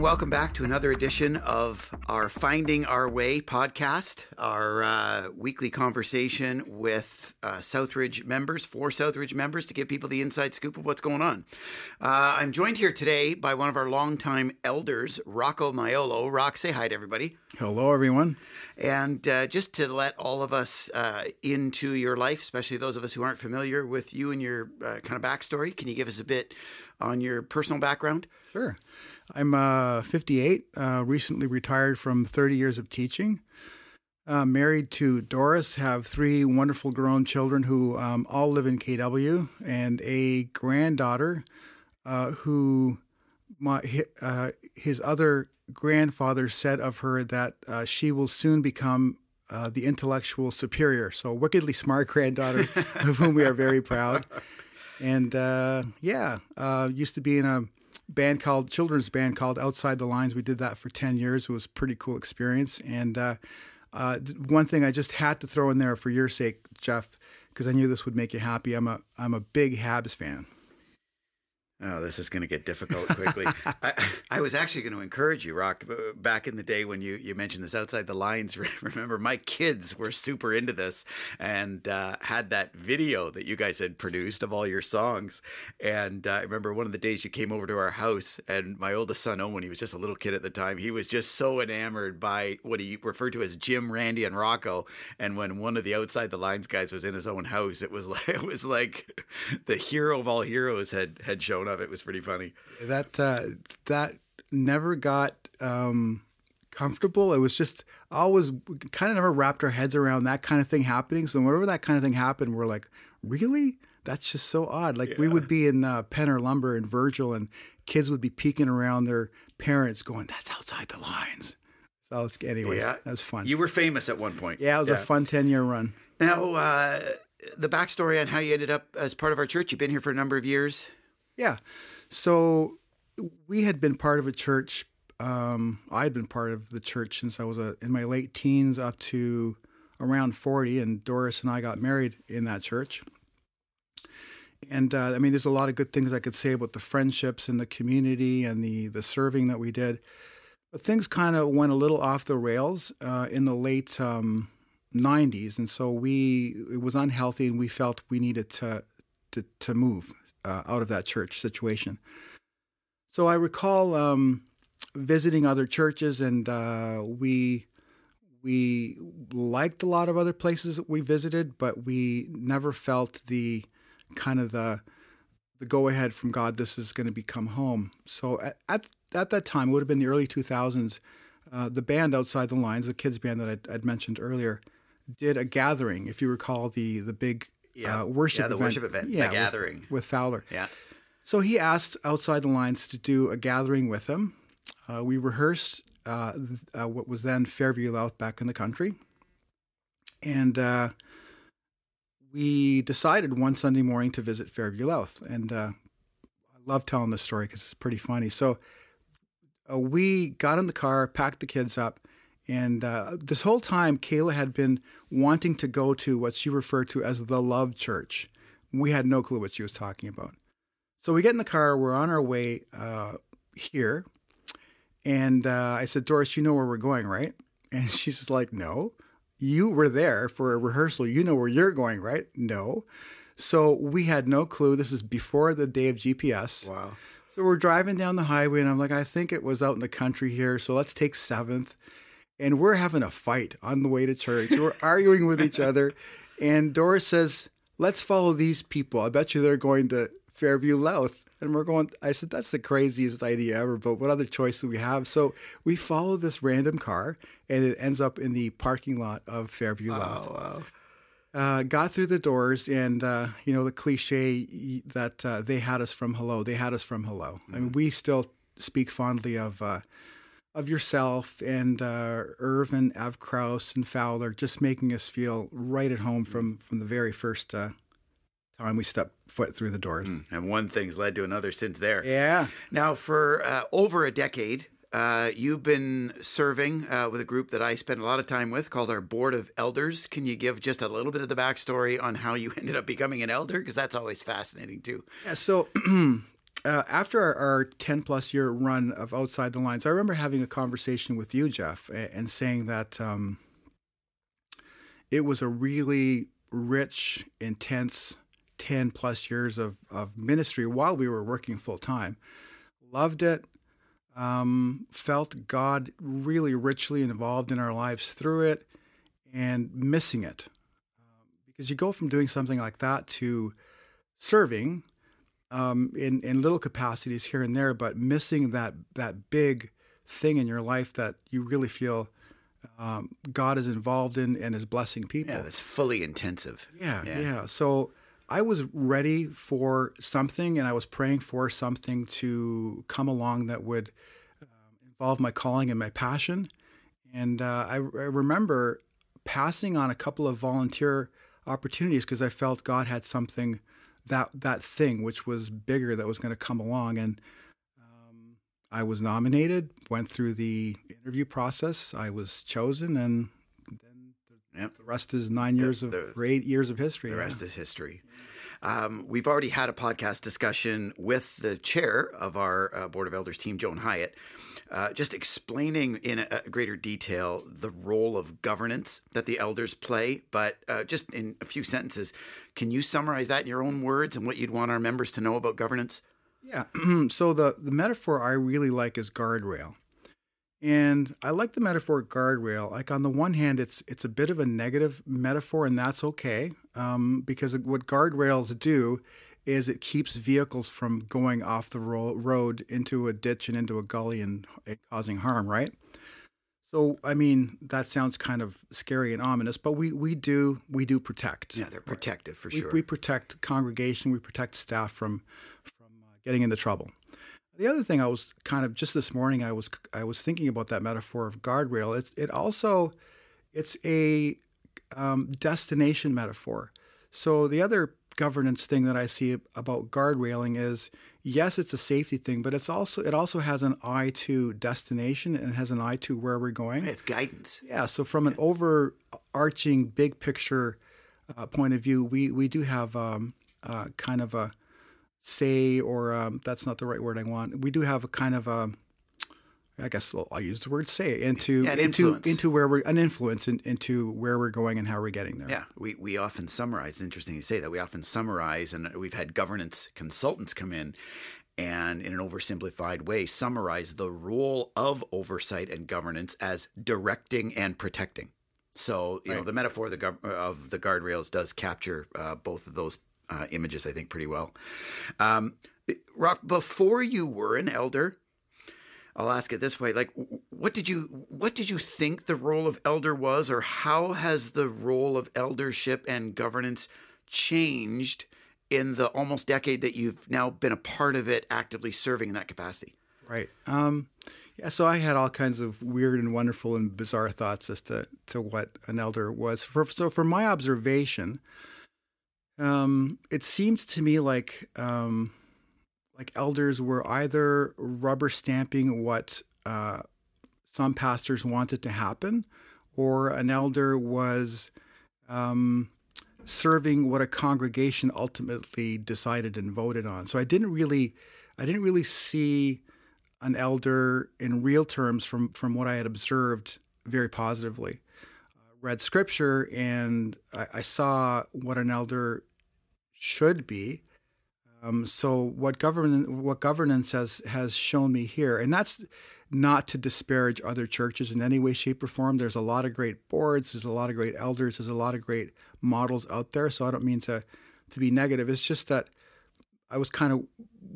everyone. Welcome back to another edition of our Finding Our Way podcast, our uh, weekly conversation with uh, Southridge members, four Southridge members, to give people the inside scoop of what's going on. Uh, I'm joined here today by one of our longtime elders, Rocco Maiolo. Rock, say hi to everybody. Hello, everyone. And uh, just to let all of us uh, into your life, especially those of us who aren't familiar with you and your uh, kind of backstory, can you give us a bit on your personal background? Sure. I'm uh, 58, uh, recently retired from 30 years of teaching. Uh, married to Doris, have three wonderful grown children who um, all live in KW, and a granddaughter uh, who my, uh, his other grandfather said of her that uh, she will soon become the intellectual superior. So, wickedly smart granddaughter of whom we are very proud. And yeah, used to be in a band called children's band called Outside the Lines. We did that for ten years. It was a pretty cool experience. And uh, uh, one thing I just had to throw in there for your sake, Jeff, because I knew this would make you happy. I'm a I'm a big Habs fan. Oh, this is going to get difficult quickly. I, I, was actually going to encourage you, Rock, back in the day when you, you mentioned this outside the lines. Remember, my kids were super into this and uh, had that video that you guys had produced of all your songs. And uh, I remember one of the days you came over to our house, and my oldest son, Owen, he was just a little kid at the time, he was just so enamored by what he referred to as Jim, Randy, and Rocco. And when one of the outside the lines guys was in his own house, it was like, it was like the hero of all heroes had, had shown up of it was pretty funny. That uh, that never got um, comfortable. It was just always kind of never wrapped our heads around that kind of thing happening. So whenever that kind of thing happened, we're like, really? That's just so odd. Like yeah. we would be in uh, Penner Lumber and Virgil, and kids would be peeking around their parents, going, "That's outside the lines." So, anyways, yeah. that was fun. You were famous at one point. Yeah, it was yeah. a fun ten year run. Now, uh, the backstory on how you ended up as part of our church. You've been here for a number of years. Yeah. So we had been part of a church. Um, I had been part of the church since I was a, in my late teens up to around 40, and Doris and I got married in that church. And uh, I mean, there's a lot of good things I could say about the friendships and the community and the the serving that we did. But things kind of went a little off the rails uh, in the late um, 90s, and so we it was unhealthy, and we felt we needed to to, to move uh, out of that church situation. So I recall um, visiting other churches, and uh, we we liked a lot of other places that we visited, but we never felt the kind of the the go ahead from God. This is going to become home. So at, at at that time, it would have been the early two thousands. Uh, the band outside the lines, the kids band that I'd, I'd mentioned earlier, did a gathering. If you recall the the big yeah. Uh, worship yeah, the event. worship event, yeah, the gathering with, with, Fowler. Yeah. So he asked outside the lines to do a gathering with him. Uh, we rehearsed uh, uh, what was then Fairview Louth back in the country, and uh, we decided one Sunday morning to visit Fairview Louth. And uh, I love telling this story because it's pretty funny. So we got in the car, packed the kids up, and uh, this whole time, Kayla had been wanting to go to what she referred to as the Love Church. We had no clue what she was talking about. So we get in the car, we're on our way uh, here. And uh, I said, Doris, you know where we're going, right? And she's just like, no. You were there for a rehearsal. You know where you're going, right? No. So we had no clue. This is before the day of GPS. Wow. So we're driving down the highway, and I'm like, I think it was out in the country here. So let's take seventh and we're having a fight on the way to church. We're arguing with each other. And Doris says, Let's follow these people. I bet you they're going to Fairview Louth. And we're going, I said, That's the craziest idea ever, but what other choice do we have? So we follow this random car, and it ends up in the parking lot of Fairview Louth. Oh, wow. Uh, got through the doors, and uh, you know the cliche that uh, they had us from hello. They had us from hello. Mm-hmm. I mean, we still speak fondly of uh, of yourself and uh, Irvin, Ev Kraus, and Fowler, just making us feel right at home from from the very first uh, time we stepped foot through the doors. Mm, and one thing's led to another since there. Yeah. Now, for uh, over a decade, uh, you've been serving uh, with a group that I spend a lot of time with called our Board of Elders. Can you give just a little bit of the backstory on how you ended up becoming an elder? Because that's always fascinating too. Yeah. So uh, after our, our, 10 plus year run of Outside the Lines, I remember having a conversation with you, Jeff, and, saying that um, it was a really rich, intense 10 plus years of, of ministry while we were working full time. Loved it. Um, felt God really richly involved in our lives through it and missing it. Um, because you go from doing something like that to serving um, in, in little capacities here and there, but missing that, that big thing in your life that you really feel um, God is involved in and is blessing people. Yeah, that's fully intensive. Yeah, yeah, yeah. So I was ready for something and I was praying for something to come along that would uh, involve my calling and my passion. And uh, I, I, remember passing on a couple of volunteer opportunities because I felt God had something that that thing which was bigger that was going to come along and um, I was nominated went through the interview process I was chosen and then the, yep. the rest is nine years the, of the, eight years of history the yeah. rest is history um, we've already had a podcast discussion with the chair of our uh, board of elders team Joan Hyatt uh, just explaining in a, greater detail the role of governance that the elders play. But uh, just in a few sentences, can you summarize that in your own words and what you'd want our members to know about governance? Yeah. so the the metaphor I really like is guardrail. And I like the metaphor guardrail. Like on the one hand, it's it's a bit of a negative metaphor, and that's okay um, because what guardrails do is it keeps vehicles from going off the ro- road into a ditch and into a gully and, causing harm, right? So I mean that sounds kind of scary and ominous, but we we do we do protect. Yeah, they're protective for we, sure. We protect congregation, we protect staff from from uh, getting into trouble. The other thing I was kind of just this morning I was I was thinking about that metaphor of guardrail. It's it also it's a um, destination metaphor. So the other governance thing that I see about guardrailing is yes, it's a safety thing, but it's also it also has an eye to destination and has an eye to where we're going. It's guidance. Yeah. So from an overarching big picture uh, point of view, we we do have um, uh, kind of a say, or um, that's not the right word I want. We do have a kind of a I guess well, I'll use the word say into yeah, into influence. into where we're an influence in, into where we're going and how we're getting there. Yeah, we we often summarize. Interesting you say that. We often summarize, and we've had governance consultants come in, and in an oversimplified way, summarize the role of oversight and governance as directing and protecting. So you right. know the metaphor of the, gov- of the guardrails does capture uh, both of those uh, images, I think, pretty well. Um, Rock, before you were an elder, I'll ask it this way: like, what did you what did you think the role of elder was, or how has the role of eldership and governance changed in the almost decade that you've now been a part of it, actively serving in that capacity? Right. Um, yeah. So I had all kinds of weird and wonderful and bizarre thoughts as to to what an elder was. For, so, from my observation, um, it seemed to me like. Um, like elders were either rubber stamping what uh, some pastors wanted to happen, or an elder was um, serving what a congregation ultimately decided and voted on. So I didn't really, I didn't really see an elder in real terms from from what I had observed very positively. Uh, read scripture and I, I saw what an elder should be um, so what governance what governance has has shown me here, and that's not to disparage other churches in any way, shape, or form. There's a lot of great boards. There's a lot of great elders. There's a lot of great models out there. So I don't mean to to be negative. It's just that I was kind of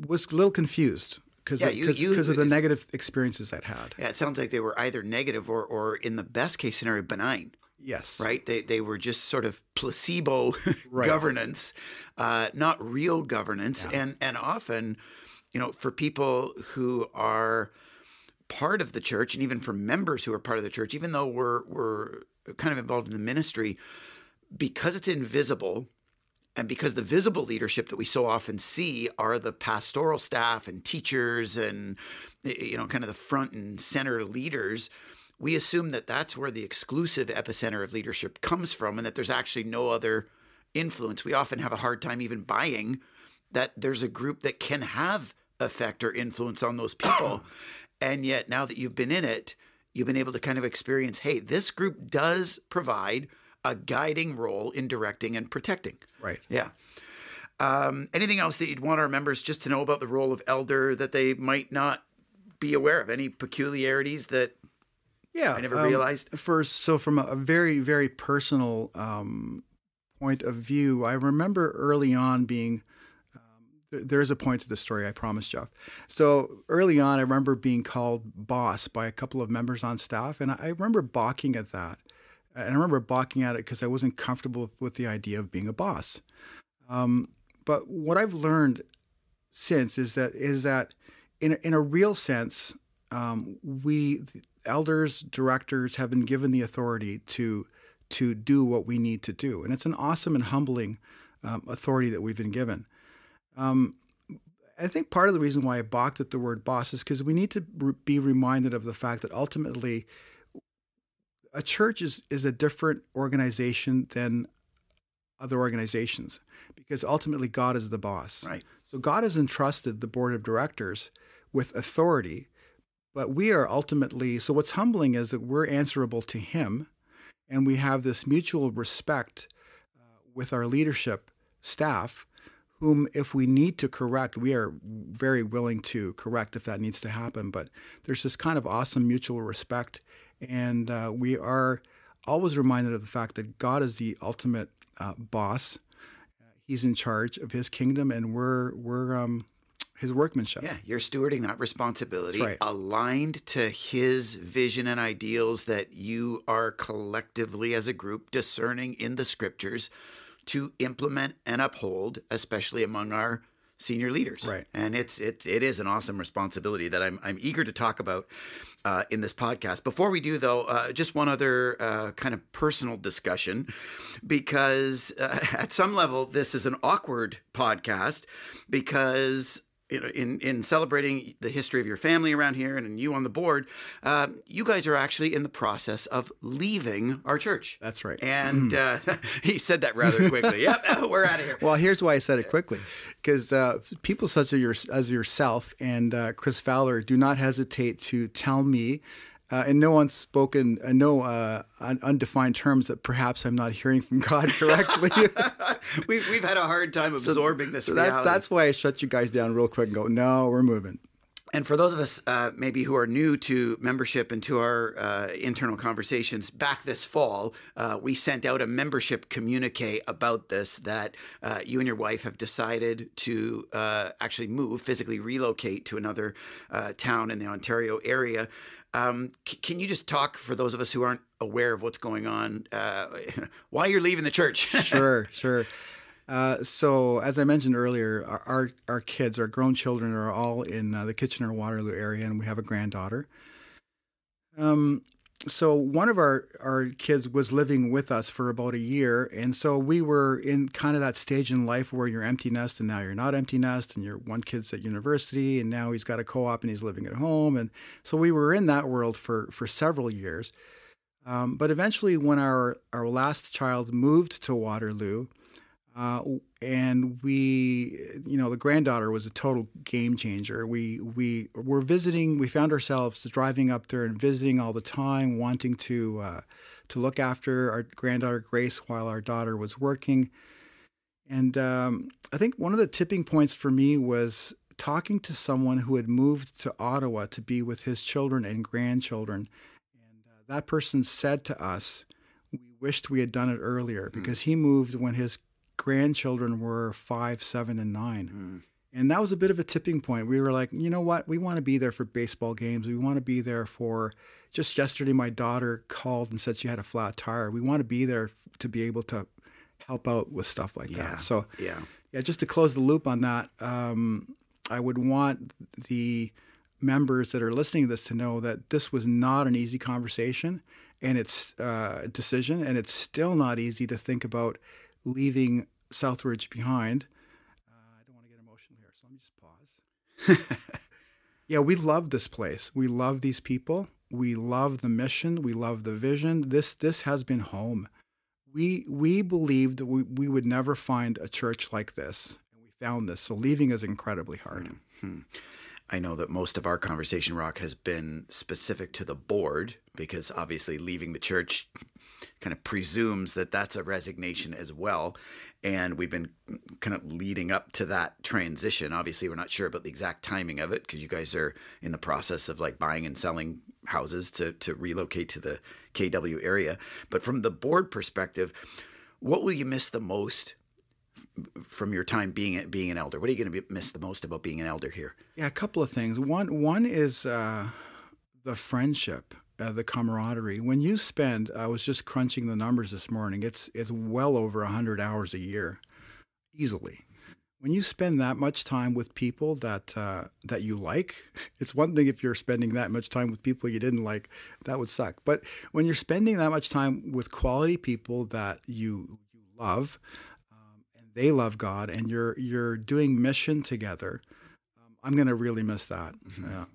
was a little confused because yeah, because of the negative experiences I'd had. Yeah, it sounds like they were either negative or or in the best case scenario benign. Yes. Right? They, they were just sort of placebo right. governance, uh, not real governance. Yeah. And, and often, you know, for people who are part of the church and even for members who are part of the church, even though we're, we're kind of involved in the ministry, because it's invisible and because the visible leadership that we so often see are the pastoral staff and teachers and, you know, kind of the front and center leaders – we assume that that's where the exclusive epicenter of leadership comes from and that there's actually no other influence. We often have a hard time even buying that there's a group that can have effect or influence on those people. and yet, now that you've been in it, you've been able to kind of experience hey, this group does provide a guiding role in directing and protecting. Right. Yeah. Um, anything else that you'd want our members just to know about the role of elder that they might not be aware of? Any peculiarities that yeah, I never um, realized? First, so from a, very, very personal um, point of view, I remember early on being. Um, there is a point to the story, I promise, Jeff. So early on, I remember being called boss by a couple of members on staff, and I, I remember balking at that. And I remember balking at it because I wasn't comfortable with the idea of being a boss. Um, but what I've learned since is that is that in in a real sense, um, we elders, directors have been given the authority to to do what we need to do, and it's an awesome and humbling um, authority that we've been given. Um, I think part of the reason why I balked at the word boss is because we need to be reminded of the fact that ultimately a church is, is a different organization than other organizations because ultimately God is the boss. Right. So God has entrusted the board of directors with authority, but we are ultimately so what's humbling is that we're answerable to him and we have this mutual respect uh, with our leadership staff whom if we need to correct we are very willing to correct if that needs to happen but there's this kind of awesome mutual respect and uh, we are always reminded of the fact that God is the ultimate uh, boss. He's in charge of His kingdom, and we're we're um, His workmanship. Yeah, you're stewarding that responsibility right. aligned to His vision and ideals that you are collectively as a group discerning in the Scriptures to implement and uphold, especially among our senior leaders. Right. And it's it it is an awesome responsibility that I'm I'm eager to talk about uh, in this podcast. Before we do, though, uh, just one other uh, kind of personal discussion, because uh, at some level this is an awkward podcast because in in celebrating the history of your family around here and you on the board, uh, you guys are actually in the process of leaving our church. That's right. And uh, he said that rather quickly. yep, we're out of here. Well, here's why I said it quickly, because uh, people such as, your, as yourself and uh, Chris Fowler do not hesitate to tell me uh, in no unspoken, uh, no uh, un- undefined terms that perhaps I'm not hearing from God correctly. we've, we've had a hard time absorbing so, this. So reality. that's that's why I shut you guys down real quick and go, no, we're moving. And for those of us uh, maybe who are new to membership and to our uh, internal conversations, back this fall, uh, we sent out a membership communique about this that uh, you and your wife have decided to uh, actually move, physically relocate to another uh, town in the Ontario area. Um, c- can you just talk for those of us who aren't aware of what's going on, why you're leaving the church? sure, sure. Uh, so, as I mentioned earlier, our, our, our kids, our grown children, are all in uh, the Kitchener Waterloo area, and we have a granddaughter. Um, so one of our, our kids was living with us for about a year, and so we were in kind of that stage in life where you're empty nest, and now you're not empty nest, and your one kid's at university, and now he's got a co-op and he's living at home, and so we were in that world for for several years. Um, but eventually, when our our last child moved to Waterloo, uh, and we, you know, the granddaughter was a total game changer. We we were visiting. We found ourselves driving up there and visiting all the time, wanting to uh, to look after our granddaughter Grace while our daughter was working. And um, I think one of the tipping points for me was talking to someone who had moved to Ottawa to be with his children and grandchildren. And uh, that person said to us, "We wished we had done it earlier because he moved when his grandchildren were five, seven, and nine. Mm. And that was a bit of a tipping point. We were like, you know what? We want to be there for baseball games. We want to be there for. Just yesterday, my daughter called and said she had a flat tire. We want to be there to be able to help out with stuff like Yeah. that. So, yeah. yeah, just to close the loop on that, um, I would want the members that are listening to this to know that this was not an easy conversation and it's uh, a decision, and it's still not easy to think about leaving Southridge behind. Uh, I don't want to get emotional here, so let me just pause. yeah, we love this place. We love these people. We love the mission. We love the vision. This this has been home. We we believed we, we would never find a church like this, and we found this. So leaving is incredibly hard. Mm-hmm. I know that most of our conversation, Rock, has been specific to the board because obviously leaving the church kind of presumes that that's a resignation as well. And we've been kind of leading up to that transition. Obviously, we're not sure about the exact timing of it because you guys are in the process of like buying and selling houses to, to relocate to the KW area. But from the board perspective, what will you miss the most from your time being being an elder? What are you going to miss the most about being an elder here? Yeah, a couple of things. One one is uh, the friendship uh, the camaraderie. When you spend, I was just crunching the numbers this morning. It's it's well over hundred hours a year, easily. When you spend that much time with people that uh, that you like, it's one thing if you're spending that much time with people you didn't like, that would suck. But when you're spending that much time with quality people that you you love, um, and they love God, and you're you're doing mission together, um, I'm gonna really miss that. Mm-hmm. Yeah.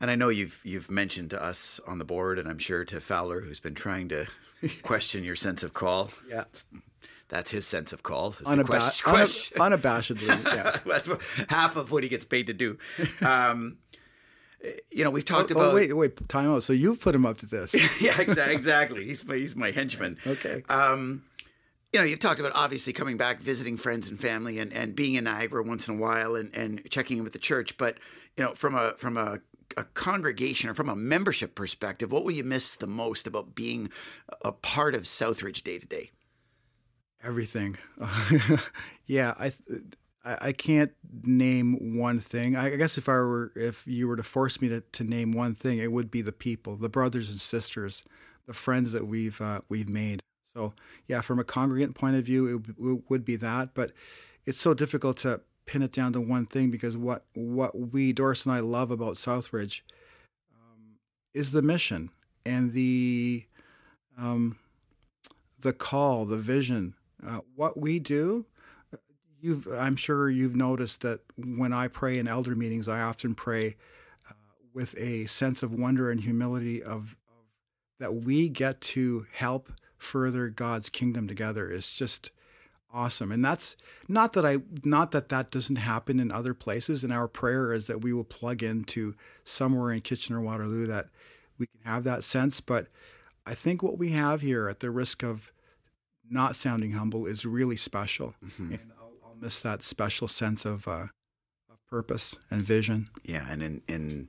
And I know you've you've mentioned to us on the board, and I'm sure to Fowler, who's been trying to question your sense of call. Yeah. That's his sense of call. Unaba- question, question. unabashedly, yeah. That's half of what he gets paid to do. Um, you know, we've talked oh, about. Oh, wait, wait, time out. So you've put him up to this? yeah, exactly. He's my, he's my henchman. Okay. Um, you know, you've talked about obviously coming back, visiting friends and family, and, and being in Niagara once in a while, and, and checking in with the church. But you know, from a from a a congregation or from a membership perspective, what will you miss the most about being a part of Southridge day to day? Everything. yeah, I I can't name one thing. I guess if I were if you were to force me to, to name one thing, it would be the people, the brothers and sisters, the friends that we've uh, we've made. So yeah, from a congregant point of view, it, it would be that. But it's so difficult to pin it down to one thing because what what we Doris and I love about Southridge um, is the mission and the um, the call, the vision. Uh, what we do, you've I'm sure you've noticed that when I pray in elder meetings, I often pray uh, with a sense of wonder and humility of, of that we get to help further God's kingdom together. Is just awesome. And that's not that i not that that doesn't happen in other places. And our prayer is that we will plug into somewhere in kitchener waterloo that we can have that sense. But i think what we have here at the risk of not sounding humble is really special. Mm-hmm. and I'll, I'll, miss that special sense of, uh, of purpose and vision. Yeah. And in in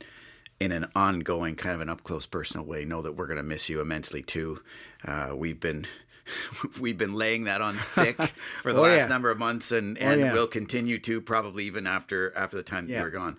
in an ongoing kind of an up close personal way know that we're going to miss you immensely too. Uh, we've been we've been laying that on thick for the oh, last yeah. number of months, and oh, and oh, yeah. will continue to probably even after after the time that yeah. you're gone.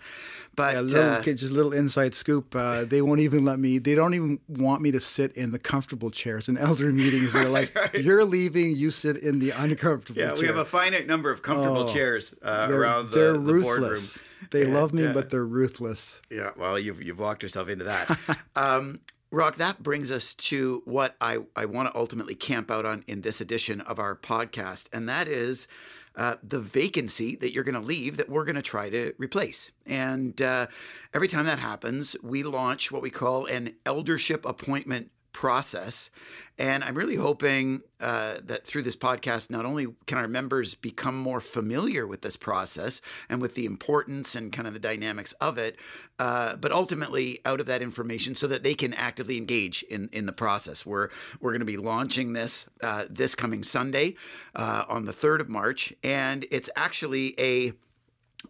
But yeah, little, uh, just a little inside scoop. Uh, they won't even let me. They don't even want me to sit in the comfortable chairs in elder meetings. They're like, right. "You're leaving. You sit in the uncomfortable." Yeah, chair. we have a finite number of comfortable oh, chairs uh, around the, they're the ruthless. They and, love me, uh, but they're ruthless. Yeah, well, you've you've walked yourself into that. um, Rock, that brings us to what I, I want to ultimately camp out on in this edition of our podcast, and that is uh, the vacancy that you're going to leave that we're going to try to replace. And uh, every time that happens, we launch what we call an eldership appointment process. And I'm really hoping uh, that through this podcast, not only can our members become more familiar with this process and with the importance and kind of the dynamics of it, uh, but ultimately out of that information so that they can actively engage in, in the process. We're, we're going to be launching this uh, this coming Sunday uh, on the 3rd of March. And it's actually a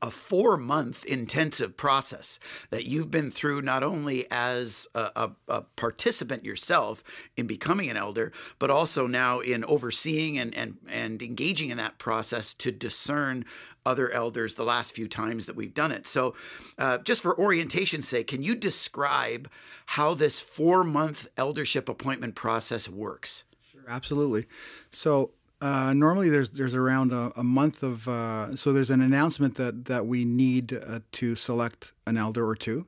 a four month intensive process that you've been through not only as a, a, a, participant yourself in becoming an elder, but also now in overseeing and, and, and engaging in that process to discern other elders the last few times that we've done it. So, uh, just for orientation's sake, can you describe how this four month eldership appointment process works? Sure, absolutely. So, uh, normally, there's there's around a, a month of uh, so there's an announcement that that we need uh, to select an elder or two,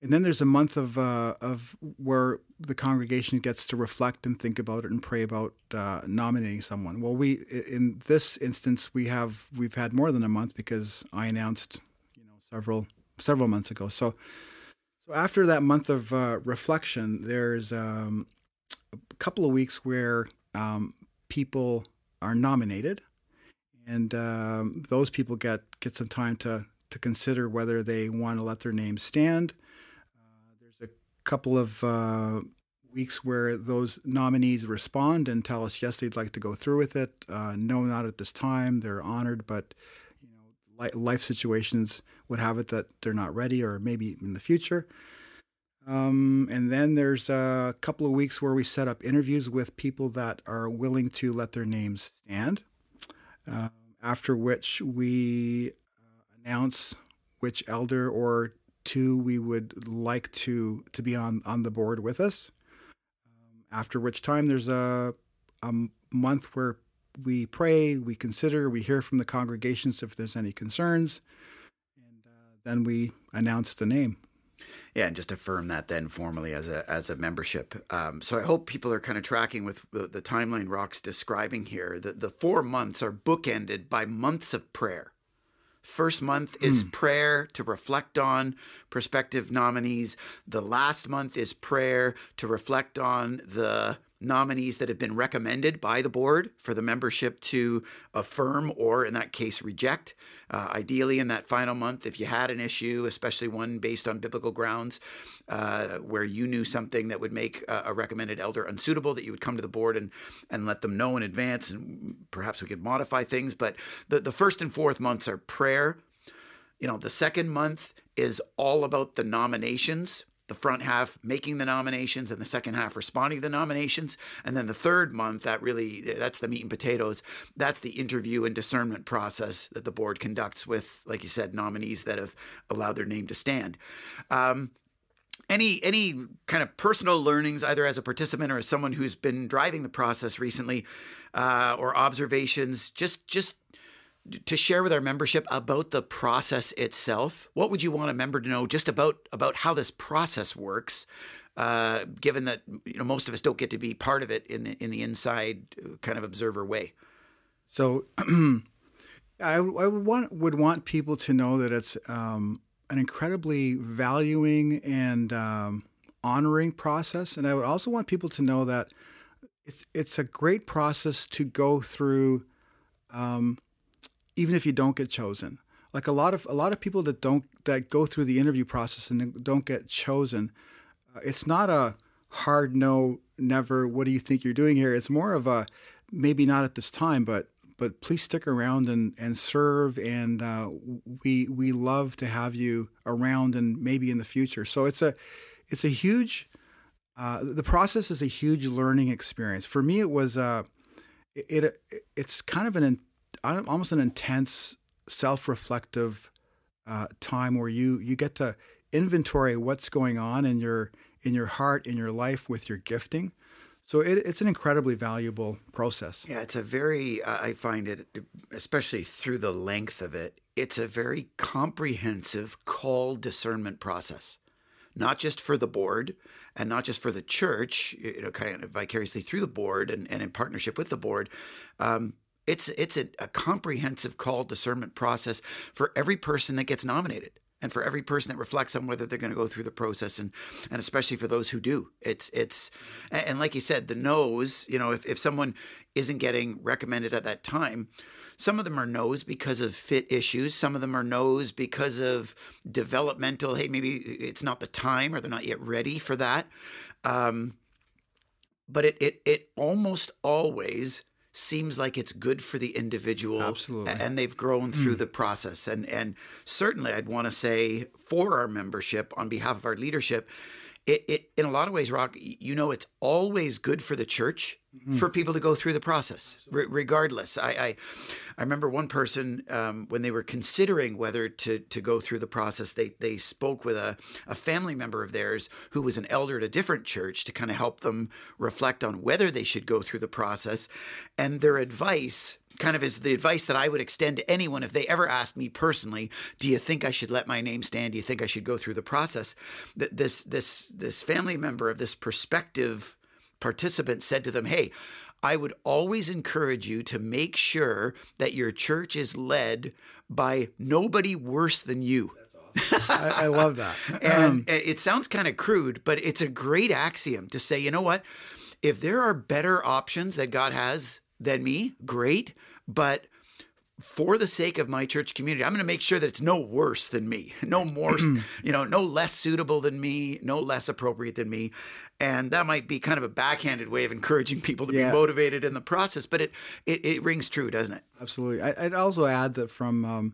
and then there's a month of uh, of where the congregation gets to reflect and think about it and pray about uh, nominating someone. Well, we in this instance we have we've had more than a month because I announced you know several several months ago. So so after that month of uh, reflection, there's um, a couple of weeks where um, people are nominated. and um, those people get get some time to to consider whether they want to let their name stand. Uh, there's a couple of uh, weeks where those nominees respond and tell us yes they'd like to go through with it. Uh, no, not at this time. They're honored, but you know life situations would have it that they're not ready, or maybe in the future. Um, and then there's a couple of weeks where we set up interviews with people that are willing to let their names stand. Uh, after which we uh, announce which elder or two we would like to to be on on the board with us. Um, after which time there's a a month where we pray, we consider, we hear from the congregations if there's any concerns, and uh, then we announce the name. Yeah, and just affirm that then formally as a as a membership. Um, so I hope people are kind of tracking with the, the timeline Rock's describing here. The the four months are bookended by months of prayer. First month is mm. prayer to reflect on prospective nominees. The last month is prayer to reflect on the nominees that have been recommended by the board for the membership to affirm or, in that case, reject. Uh, ideally, in that final month, if you had an issue, especially one based on biblical grounds, uh, where you knew something that would make a, a, recommended elder unsuitable, that you would come to the board and, and let them know in advance, and perhaps we could modify things. But the, the first and fourth months are prayer. You know, the second month is all about the nominations the front half making the nominations and the second half responding to the nominations. And then the third month that really that's the meat and potatoes. That's the interview and discernment process that the board conducts with like you said nominees that have allowed their name to stand. Um, any any kind of personal learnings either as a participant or as someone who's been driving the process recently uh, or observations just just to share with our membership about the process itself. What would you want a member to know just about about how this process works? Uh, given that you know most of us don't get to be part of it in the in the inside kind of observer way. So, I, I would want would want people to know that it's um, an incredibly valuing and um, honoring process, and I would also want people to know that it's it's a great process to go through. Um, even if you don't get chosen. Like a lot of a lot of people that don't that go through the interview process and don't get chosen, uh, it's not a hard no, never. What do you think you're doing here? It's more of a maybe not at this time, but but please stick around and, and serve. And uh, we we love to have you around and maybe in the future. So it's a it's a huge. Uh, the process is a huge learning experience. For me, it was uh, it, it it's kind of an almost an intense self-reflective uh, time where you you get to inventory what's going on in your in your heart in your life with your gifting. So it, it's an incredibly valuable process. Yeah it's a very i find it especially through the length of it it's a very comprehensive call discernment process. Not just for the board and not just for the church you know kind of vicariously through the board and, and in partnership with the board um, it's it's a, a comprehensive call discernment process for every person that gets nominated and for every person that reflects on whether they're going to go through the process and and especially for those who do. It's it's and like you said the no's you know if, if someone isn't getting recommended at that time some of them are no's because of fit issues. Some of them are no's because of developmental hey maybe it's not the time or they're not yet ready for that. Um, but it, it it almost always seems like it's good for the individual. Absolutely. And they've grown through mm. the process. And and certainly I'd want to say for our membership on behalf of our leadership, it, it in a lot of ways, Rock, you know, it's always good for the church for people to go through the process, regardless. I, I, I remember one person um, when they were considering whether to to go through the process, they they spoke with a, a family member of theirs who was an elder at a different church to kind of help them reflect on whether they should go through the process, and their advice kind of is the advice that I would extend to anyone if they ever asked me personally, do you think I should let my name stand? Do you think I should go through the process? That this this this family member of this prospective participant said to them, "Hey, I would always encourage you to make sure that your church is led by nobody worse than you." I, I, love that. and um, it sounds kind of crude, but it's a great axiom to say, you know what? If there are better options that God has than me, great. But for the sake of my church community, I'm going to make sure that it's no worse than me, no more, you know, no less suitable than me, no less appropriate than me. And that might be kind of a backhanded way of encouraging people to Yeah. be motivated in the process, but it, it, it rings true, doesn't it? Absolutely. I, I'd also add that from, um,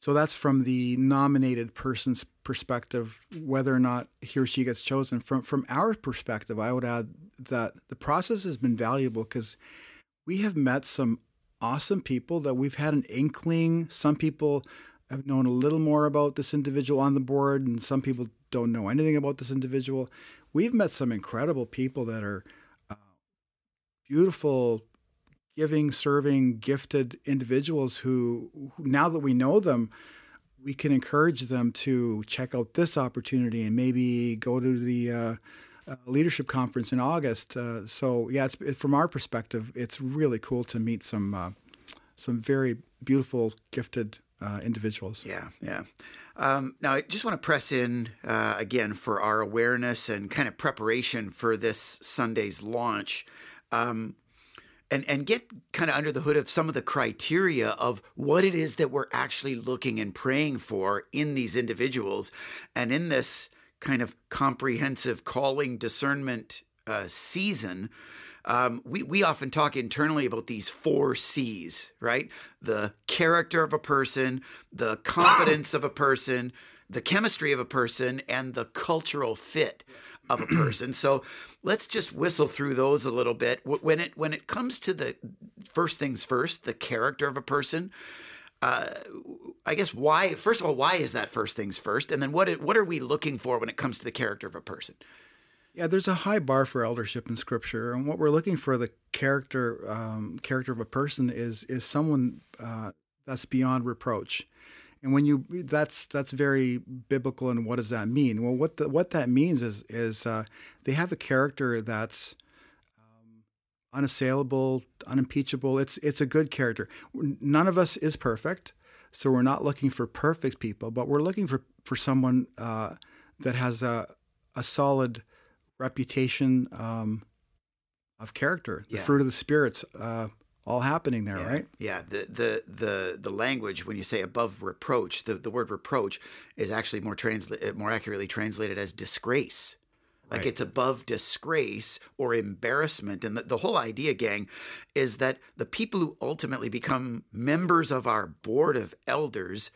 so that's from the nominated person's perspective, whether or not he or she gets chosen. From from our perspective, I would add that the process has been valuable because we have met some awesome people that we've had an inkling. Some people have known a little more about this individual on the board, and some people don't know anything about this individual. We've met some incredible people that are uh, beautiful, giving, serving, gifted individuals who, who, now that we know them, we can encourage them to check out this opportunity and maybe go to the uh, uh, leadership conference in August. Uh, so yeah, it's, it, from our perspective, it's really cool to meet some uh, some very beautiful, gifted uh, individuals. Yeah, yeah. Um, now, I just want to press in uh, again for our awareness and kind of preparation for this Sunday's launch. Um, and, and get kind of under the hood of some of the criteria of what it is that we're actually looking and praying for in these individuals. And in this kind of comprehensive calling discernment uh, season, um, we, we often talk internally about these four C's, right? The character of a person, the competence of a person, the chemistry of a person, and the cultural fit of a person. So let's just whistle through those a little bit. When it when it comes to the first things first, the character of a person. Uh, I guess why? First of all, why is that first things first? And then what? What are we looking for when it comes to the character of a person? Yeah, there's a high bar for eldership in Scripture, and what we're looking for the character um, character of a person is is someone uh, that's beyond reproach. And when you that's that's very biblical. And what does that mean? Well, what the, what that means is is uh, they have a character that's unassailable, unimpeachable. It's it's a good character. None of us is perfect, so we're not looking for perfect people, but we're looking for for someone uh, that has a a solid reputation um, of character, the Yeah. fruit of the spirits, uh, all happening there, yeah. right? Yeah. The, the the the language when you say above reproach, the, the word reproach is actually more transla- more accurately translated as disgrace. Like Right. it's above disgrace or embarrassment. And the, the whole idea, gang, is that the people who ultimately become members of our board of elders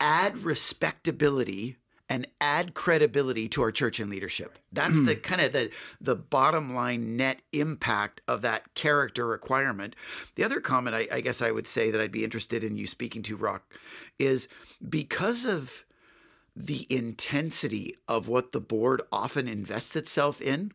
add respectability and add credibility to our church and leadership. That's the kind of the the bottom line net impact of that character requirement. The other comment I, I guess I would say that I'd be interested in you speaking to, Rock, is because of the intensity of what the board often invests itself in,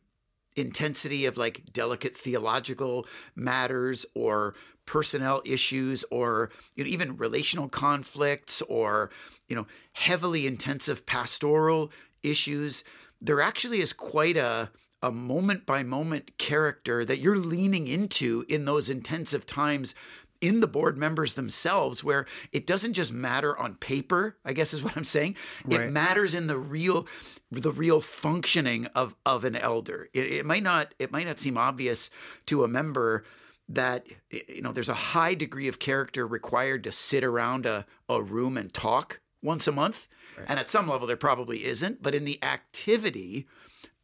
intensity of like delicate theological matters or personnel issues or you know, even relational conflicts or you know heavily intensive pastoral issues there actually is quite a a moment by moment character that you're leaning into in those intensive times in the board members themselves where it doesn't just matter on paper i guess is what i'm saying. It matters in the real the real functioning of of an elder. It, it might not it might not seem obvious to a member that you know there's a high degree of character required to sit around a, a room and talk once a month. And at some level there probably isn't but in the activity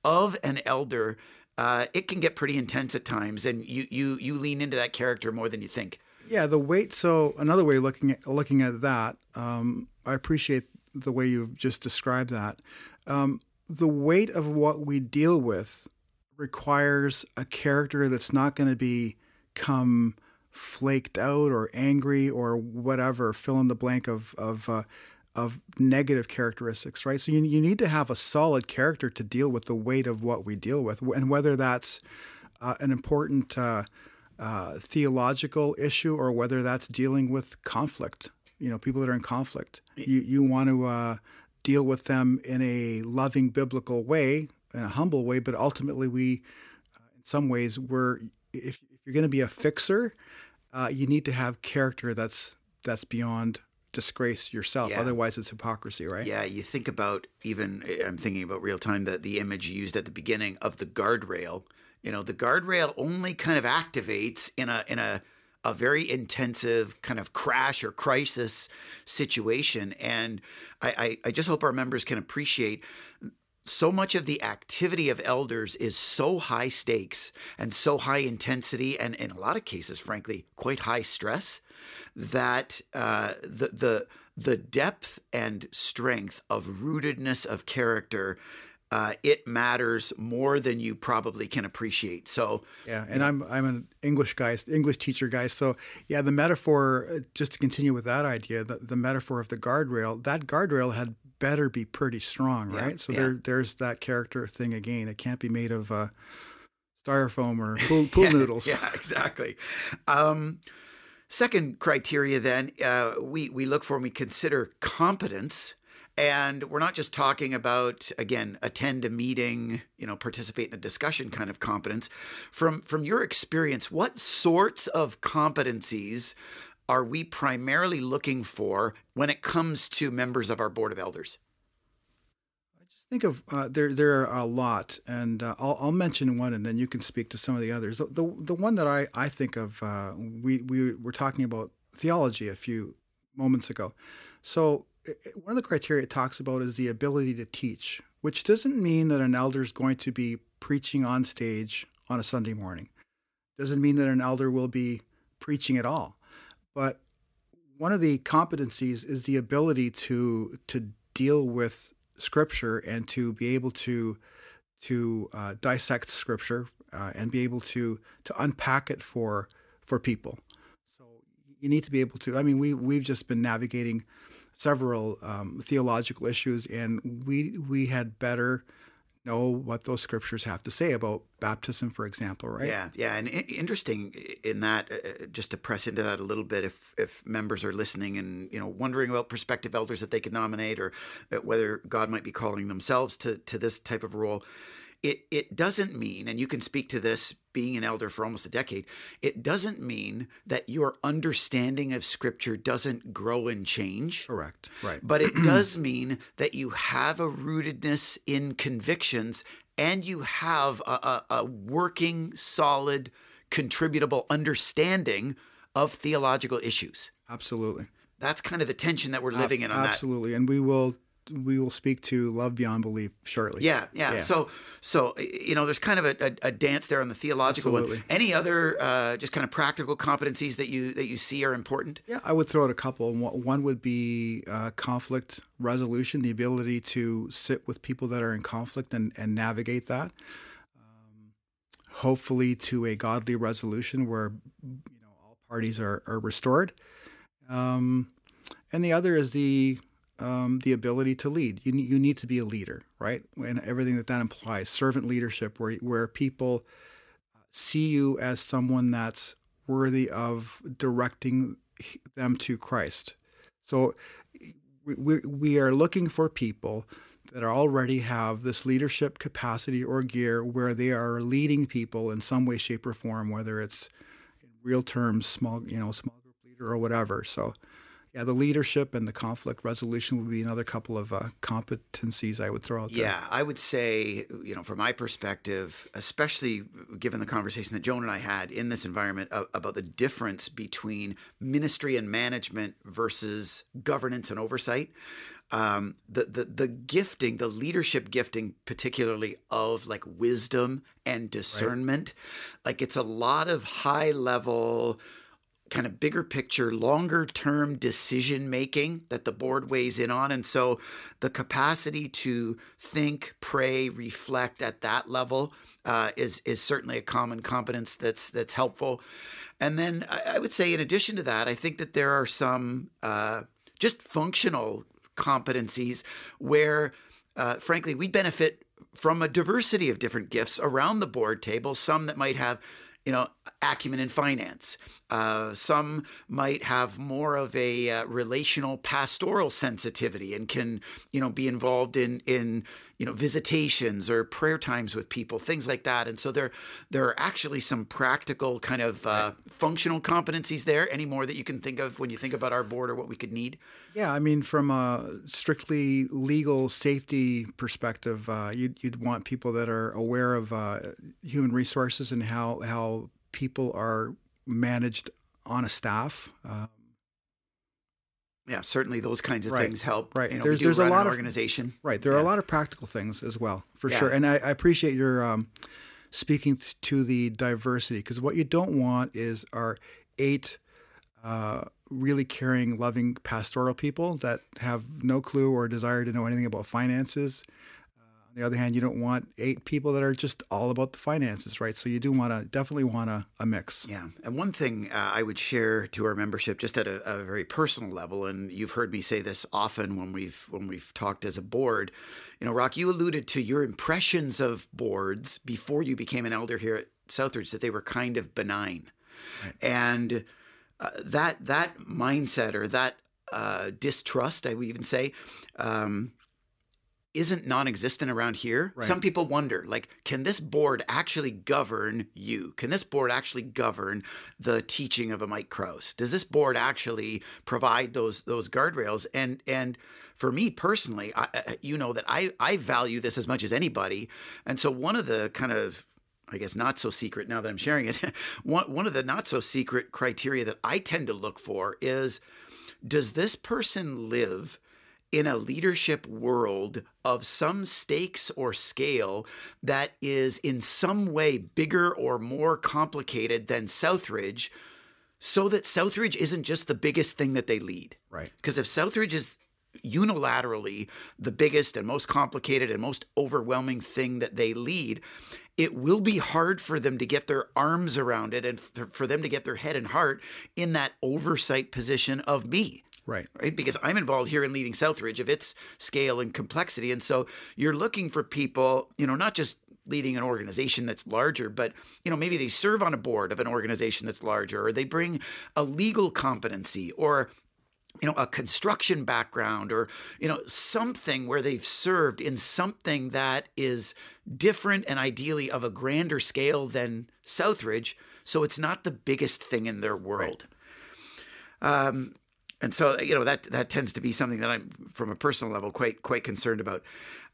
of an elder uh, it can get pretty intense at times. And you you you lean into that character more than you think Yeah, the weight. So another way looking at looking at that, um, I appreciate the way you've just described that. Um, the weight of what we deal with requires a character that's not going to be come flaked out or angry or whatever. Fill in the blank of of uh, of negative characteristics, right? So you you need to have a solid character to deal with the weight of what we deal with, and whether that's uh, an important uh, uh, theological issue or whether that's dealing with conflict. You know, people that are in conflict. You you want to uh, deal with them in a loving biblical way, in a humble way, but ultimately we, uh, in some ways, we're if, if you're going to be a fixer, uh, you need to have character that's that's beyond disgrace yourself. Yeah. Otherwise, it's hypocrisy, right? Yeah, you think about even I'm thinking about real time that the image used at the beginning of the guardrail. You know, the guardrail only kind of activates in a in a a very intensive kind of crash or crisis situation. And I, I, I just hope our members can appreciate so much of the activity of elders is so high stakes and so high intensity, and in a lot of cases, frankly, quite high stress, that uh, the the the depth and strength of rootedness of character. Uh, it matters more than you probably can appreciate. So yeah, and I'm I'm an English guy, English teacher guy. So yeah, the metaphor, uh, just to continue with that idea, the, the metaphor of the guardrail, that guardrail had better be pretty strong, right? Yeah, so yeah. there there's that character thing again. It can't be made of uh, styrofoam or pool, pool yeah, noodles. Yeah, exactly. Um, second criteria, then uh, we we look for when we consider competence. And we're not just talking about again attend a meeting, you know, participate in a discussion kind of competence. From from your experience, what sorts of competencies are we primarily looking for when it comes to members of our board of elders? I just think of uh, there. There are a lot, and uh, I'll, I'll, mention one, and then you can speak to some of the others. The the, the one that I I think of, uh, we we were talking about theology a few moments ago. So one of the criteria it talks about is the ability to teach, which doesn't mean that an elder is going to be preaching on stage on a Sunday morning. Doesn't mean that an elder will be preaching at all. But one of the competencies is the ability to to deal with scripture and to be able to to uh, dissect scripture uh, and be able to to unpack it for for people. So you need to be able to. I mean, we we've just been navigating several um, theological issues, and we we had better know what those scriptures have to say about baptism, for example, right? Yeah, yeah, and interesting in that, uh, uh, just to press into that a little bit, if if members are listening and you know wondering about prospective elders that they could nominate, or uh, whether God might be calling themselves to to this type of role, it it doesn't mean, and you can speak to this being an elder for almost a decade, it doesn't mean that your understanding of scripture doesn't grow and change. Correct. Right. But it does mean that you have a rootedness in convictions and you have a, a, a working, solid, contributable understanding of theological issues. Absolutely. That's kind of the tension that we're living in on Absolutely. that. Absolutely. And we will we will speak to love beyond belief shortly. Yeah, yeah. yeah. So, so you know, there's kind of a, a, a dance there on the theological Absolutely. one. Any other uh, just kind of practical competencies that you that you see are important? Yeah, I would throw out a couple. One would be uh, conflict resolution, the ability to sit with people that are in conflict and and navigate that. Um, hopefully, to a godly resolution where you know all parties are are restored. Um, and the other is the um, the ability to lead. You you need to be a leader, right? And everything that that implies, servant leadership, where where people see you as someone that's worthy of directing them to Christ. So we, we, we are looking for people that already have this leadership capacity or gear where they are leading people in some way, shape, or form, whether it's in real terms, small, you know, small group leader or whatever. So yeah, the leadership and the conflict resolution would be another couple of uh, competencies I would throw out there. Yeah, I would say, you know, from my perspective, especially given the conversation that Joan and I had in this environment about the difference between ministry and management versus governance and oversight. Um, the, the the gifting, the leadership gifting, particularly of like wisdom and discernment, right. like it's a lot of high level kind of bigger picture, longer term decision making that the board weighs in on. And so the capacity to think, pray, reflect at that level uh, is is certainly a common competence that's that's helpful. And then I, would say, in addition to that, I think that there are some uh, just functional competencies where, uh, frankly, we benefit from a diversity of different gifts around the board table. Some that might have you know, acumen in finance. Uh, some might have more of a uh, relational pastoral sensitivity and can, you know, be involved in in you know visitations or prayer times with people, things like that. And so there there are actually some practical kind of uh, functional competencies there. Any more that you can think of when you think about our board or what we could need? Yeah, I mean, from a strictly legal safety perspective, uh, you'd, you'd want people that are aware of uh, human resources and how how people are managed on a staff. Yeah, certainly those kinds of Right, things help. right. You know, There's- there's a lot of- organization. Right. There are a lot of practical things as well, for Yeah. sure. And I, I appreciate your um, speaking to the diversity because what you don't want is our eight uh, really caring, loving pastoral people that have no clue or desire to know anything about finances. On the other hand, you don't want eight people that are just all about the finances, right? So you do want to definitely want a, a mix. Yeah, and one thing uh, I would share to our membership, just at a, a very personal level, and you've heard me say this often when we've when we've talked as a board. You know, Rock, you alluded to your impressions of boards before you became an elder here at Southridge that they were kind of benign, and uh, that that mindset or that uh, distrust, I would even say. Um, isn't non-existent around here. Right. Some people wonder, like, can this board actually govern you? Can this board actually govern the teaching of a Mike Krause? Does this board actually provide those those guardrails? And and for me personally, I, I- you know that I I value this as much as anybody. And so one of the kind of I guess not so secret now that I'm sharing it. one one of the not so secret criteria that I tend to look for is does this person live in a leadership world of some stakes or scale that is in some way bigger or more complicated than Southridge so that Southridge isn't just the biggest thing that they lead. Right. Because if Southridge is unilaterally the biggest and most complicated and most overwhelming thing that they lead, it will be hard for them to get their arms around it and for, for them to get their head and heart in that oversight position of me Right. right? Because I'm involved here in leading Southridge of its scale and complexity. And so you're looking for people, you know, not just leading an organization that's larger, but, you know, maybe they serve on a board of an organization that's larger, or they bring a legal competency or you know a construction background or you know something where they've served in something that is different and ideally of a grander scale than Southridge so it's not the biggest thing in their world um, and so you know that that tends to be something that I'm from a personal level quite quite concerned about.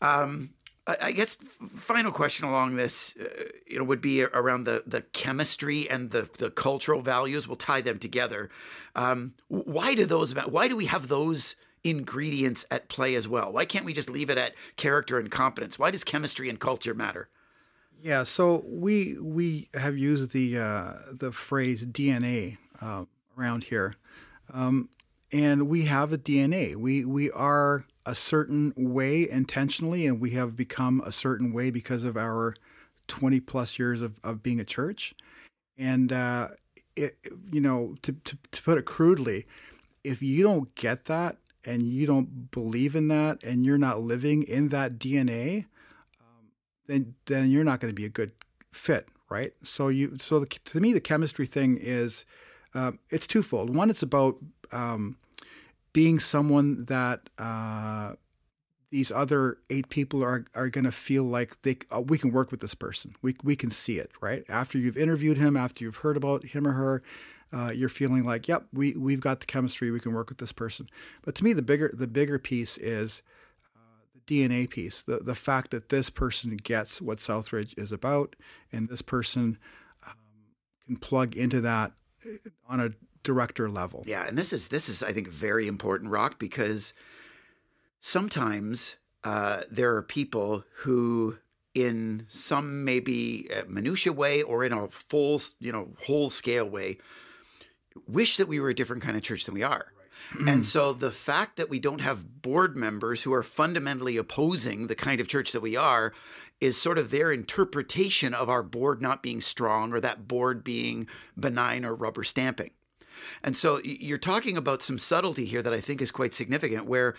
Um, I, I guess final question along this, uh, you know, would be around the the chemistry and the the cultural values. We'll tie them together. Um, why do those? Why do we have those? ingredients at play as well why can't we just leave it at character and competence why does chemistry and culture matter Yeah, so we we have used the uh, the phrase DNA uh, around here, um, and we have a DNA. We we are a certain way intentionally, and we have become a certain way because of our twenty plus years of, of being a church. And uh, it, you know, to, to to put it crudely, if you don't get that and you don't believe in that, and you're not living in that DNA, then then you're not going to be a good fit, right? So you so the, to me the chemistry thing is um, it's twofold. One, it's about um, being someone that uh, these other eight people are are going to feel like they uh, we can work with this person. We we can see it, right? After you've interviewed him, after you've heard about him or her. Uh, you're feeling like, yep, we we've got the chemistry. We can work with this person. But to me, the bigger the bigger piece is the DNA piece, the the fact that this person gets what Southridge is about, and this person um, can plug into that uh, on a director level. Yeah, and this is this is I think very important, Rock, because sometimes uh, there are people who, in some maybe uh, minutia way or in a full you know whole scale way, wish that we were a different kind of church than we are. And so the fact that we don't have board members who are fundamentally opposing the kind of church that we are is sort of their interpretation of our board not being strong or that board being benign or rubber stamping. And so you're talking about some subtlety here that I think is quite significant where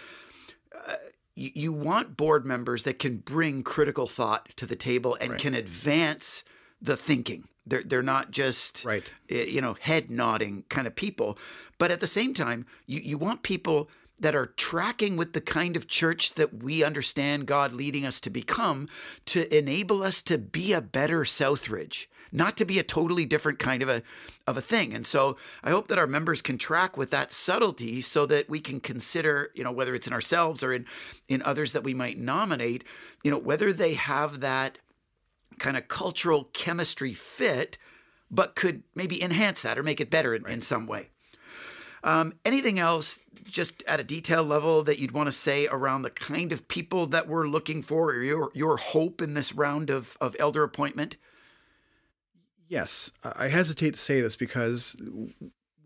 uh, you, you want board members that can bring critical thought to the table and can advance the thinking. They're, they're not just Right. you know head nodding kind of people, but at the same time you, you want people that are tracking with the kind of church that we understand God leading us to become to enable us to be a better Southridge, not to be a totally different kind of a of a thing. And so I hope that our members can track with that subtlety so that we can consider, you know, whether it's in ourselves or in in others that we might nominate, you know, whether they have that kind of cultural chemistry fit but could maybe enhance that or make it better in, right. in some way. Um, anything else, just at a detail level, that you'd want to say around the kind of people that we're looking for, or your your hope in this round of of elder appointment? Yes, I hesitate to say this because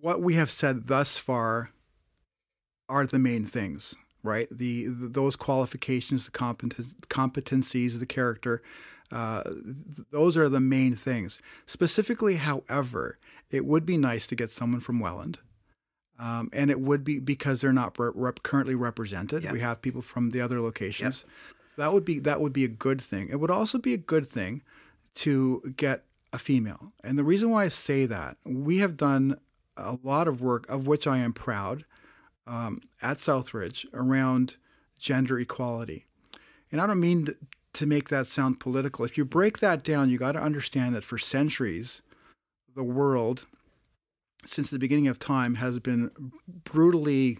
what we have said thus far are the main things, right? The, the those qualifications, the competen- competencies, the character, uh, th- those are the main things. Specifically, however, it would be nice to get someone from Welland. Um, and it would be because they're not rep- currently represented. We have people from the other locations. So that would be that would be a good thing. It would also be a good thing to get a female. And the reason why I say that, we have done a lot of work of which I am proud um, at Southridge around gender equality. And I don't mean to, to make that sound political. If you break that down, you got to understand that for centuries, the world since the beginning of time has been brutally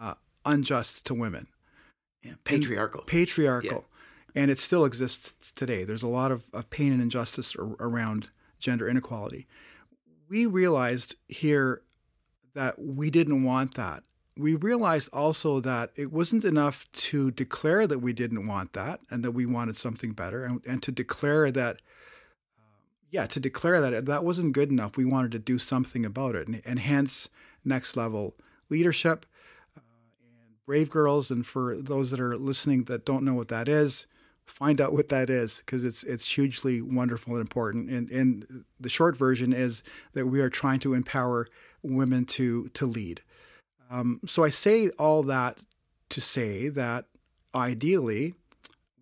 uh, unjust to women. Yeah, patriarchal. Patriarchal. Yeah. And it still exists today. There's a lot of, of pain and injustice ar- around gender inequality. We realized here that we didn't want that. We realized also that it wasn't enough to declare that we didn't want that and that we wanted something better and, and to declare that yeah, to declare that that wasn't good enough. We wanted to do something about it, and, and hence next level leadership uh, and Brave Girls. And for those that are listening that don't know what that is, find out what that is because it's it's hugely wonderful and important. And, and the short version is that we are trying to empower women to to lead. Um, so I say all that to say that ideally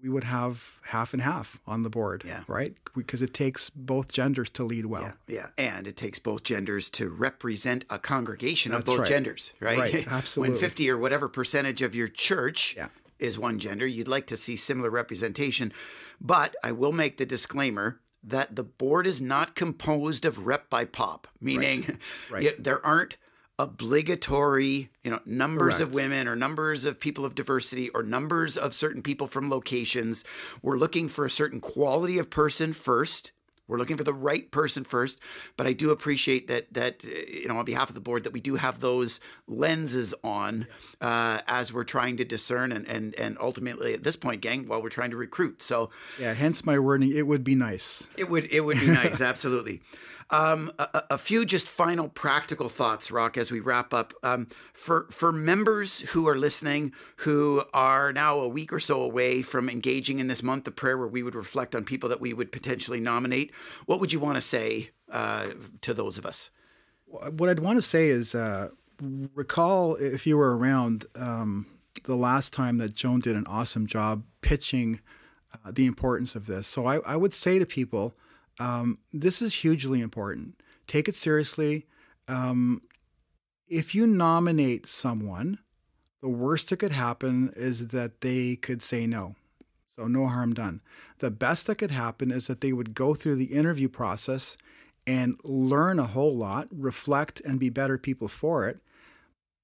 we would have half and half on the board, yeah. right? Because it takes both genders to lead well. Yeah, yeah. and it takes both genders to represent a congregation That's of both right. genders, right? Right, absolutely. when 50 or whatever percentage of your church yeah. Is one gender, you'd like to see similar representation. But I will make the disclaimer that the board is not composed of rep by pop, meaning right. Right. there aren't obligatory, you know, numbers Correct. of women or numbers of people of diversity or numbers of certain people from locations. We're looking for a certain quality of person first. We're looking for the right person first, but I do appreciate that that you know on behalf of the board that we do have those lenses on uh, as we're trying to discern and and and ultimately at this point, gang, while we're trying to recruit. So yeah, hence my wording. It would be nice. It would it would be nice, absolutely. Um, a, a, few just final practical thoughts, Rock, as we wrap up. Um, for for members who are listening, who are now a week or so away from engaging in this month of prayer, where we would reflect on people that we would potentially nominate, what would you want to say uh, to those of us? What I'd want to say is, uh, recall if you were around um, the last time that Joan did an awesome job pitching uh, the importance of this. So I, I would say to people um, this is hugely important. Take it seriously. Um, if you nominate someone, the worst that could happen is that they could say no. So, no harm done. The best that could happen is that they would go through the interview process and learn a whole lot, reflect, and be better people for it.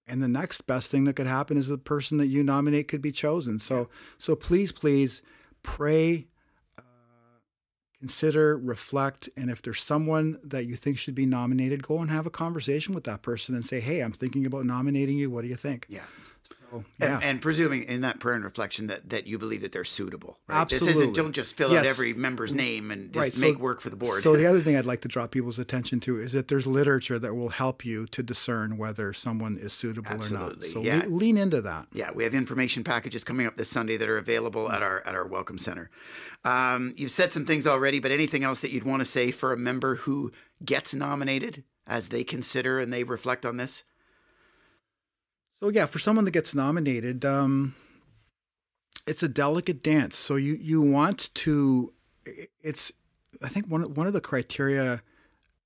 And the next best thing that could happen is the person that you nominate could be chosen. So, so please, please pray consider, reflect, and if there's someone that you think should be nominated, go and have a conversation with that person and say, "Hey, I'm thinking about nominating you. What do you think?" Yeah. So, yeah. And, and, presuming in that prayer and reflection that, that you believe that they're suitable. Right? Absolutely. This isn't don't just fill yes. out every member's name and just right. make work for the board. So the other thing I'd like to draw people's attention to is that there's literature that will help you to discern whether someone is suitable Absolutely. or not. So yeah. le- lean into that. Yeah, we have information packages coming up this Sunday that are available at our at our welcome center. Um, you've said some things already, but anything else that you'd want to say for a member who gets nominated as they consider and they reflect on this? So yeah, for someone that gets nominated, um, it's a delicate dance. So you you want to, it's I think one one of the criteria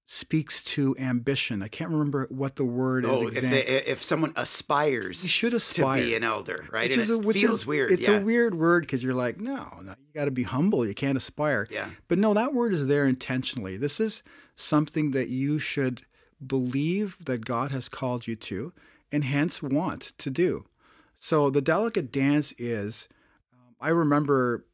speaks to ambition. I can't remember what the word oh, is. If, they, if someone aspires, you should aspire to be an elder, right? Which, is a, which feels is, weird. It's yeah. a weird word because you're like, no, no you got to be humble. You can't aspire. Yeah. But no, that word is there intentionally. This is something that you should believe that God has called you to and hence want to do. So the delicate dance is, um, I remember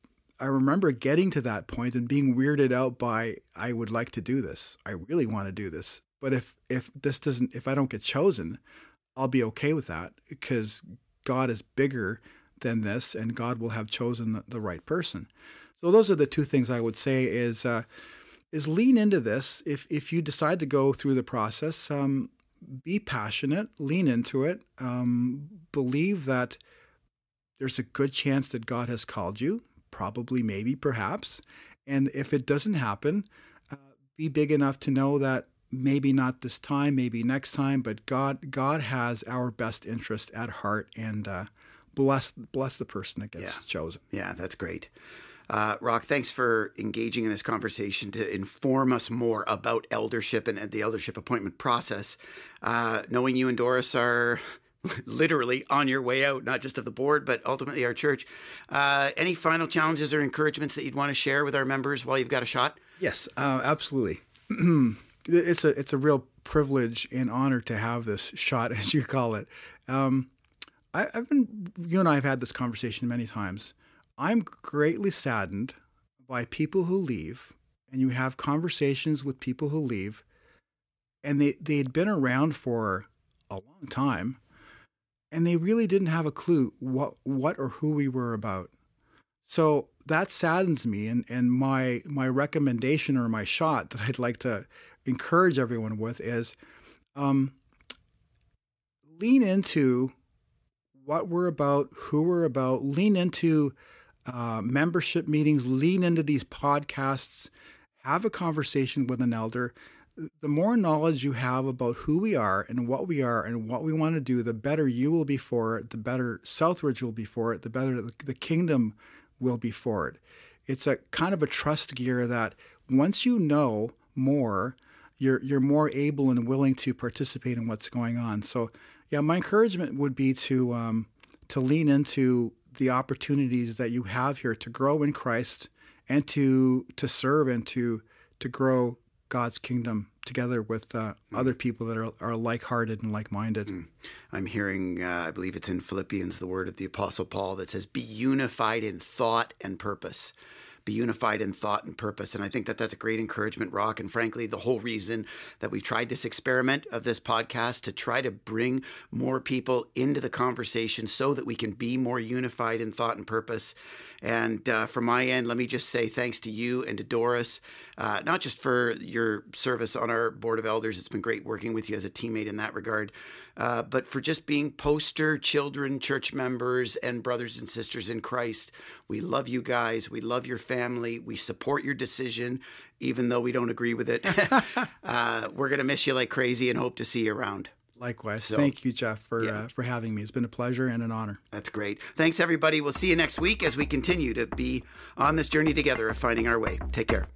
I remember getting to that point and being weirded out by I would like to do this. I really want to do this. But if if this doesn't if I don't get chosen, I'll be okay with that because God is bigger than this and God will have chosen the, the right person. So those are the two things I would say is uh, is lean into this. If if you decide to go through the process, um, be passionate, lean into it, um, believe that there's a good chance that God has called you, probably, maybe, perhaps. And if it doesn't happen, uh, be big enough to know that maybe not this time, maybe next time, but God God has our best interest at heart, and uh, bless bless the person that gets Yeah. chosen. Yeah, that's great. Uh, Rock, thanks for engaging in this conversation to inform us more about eldership and the eldership appointment process. Uh, knowing you and Doris are literally on your way out, not just of the board, but ultimately our church. Uh, any final challenges or encouragements that you'd want to share with our members while you've got a shot? Yes, uh, absolutely. it's a it's a real privilege and honor to have this shot, as you call it. Um, I, I've been you and I have had this conversation many times. I'm greatly saddened by people who leave, and you have conversations with people who leave, and they they had been around for a long time, and they really didn't have a clue what what or who we were about. So that saddens me, and, and my my recommendation or my shot that I'd like to encourage everyone with is um, lean into what we're about, who we're about, lean into uh, membership meetings, lean into these podcasts, have a conversation with an elder. The more knowledge you have about who we are and what we are and what we want to do, the better you will be for it, the better Southridge will be for it, the better the, kingdom will be for it. It's a kind of a trust gear that once you know more, you're you're more able and willing to participate in what's going on. So, yeah, my encouragement would be to um, to lean into the opportunities that you have here to grow in Christ and to to serve and to to grow God's kingdom together with uh, other people that are, are like-hearted and like-minded. I'm hearing, uh, I believe it's in Philippians, the word of the Apostle Paul that says, Be unified in thought and purpose. Be unified in thought and purpose. And I think that that's a great encouragement, Rock. And frankly, the whole reason that we've tried this experiment of this podcast to try to bring more people into the conversation so that we can be more unified in thought and purpose. And uh, from my end, let me just say thanks to you and to Doris, uh, not just for your service on our board of elders. It's been great working with you as a teammate in that regard, uh, but for just being poster children, church members, and brothers and sisters in Christ. We love you guys. We love your family. We support your decision, even though we don't agree with it. uh, we're going to miss you like crazy and hope to see you around. Likewise, thank you, Jeff, for Yeah. uh, for having me. It's been a pleasure and an honor. That's great. Thanks, everybody. We'll see you next week as we continue to be on this journey together of finding our way. Take care.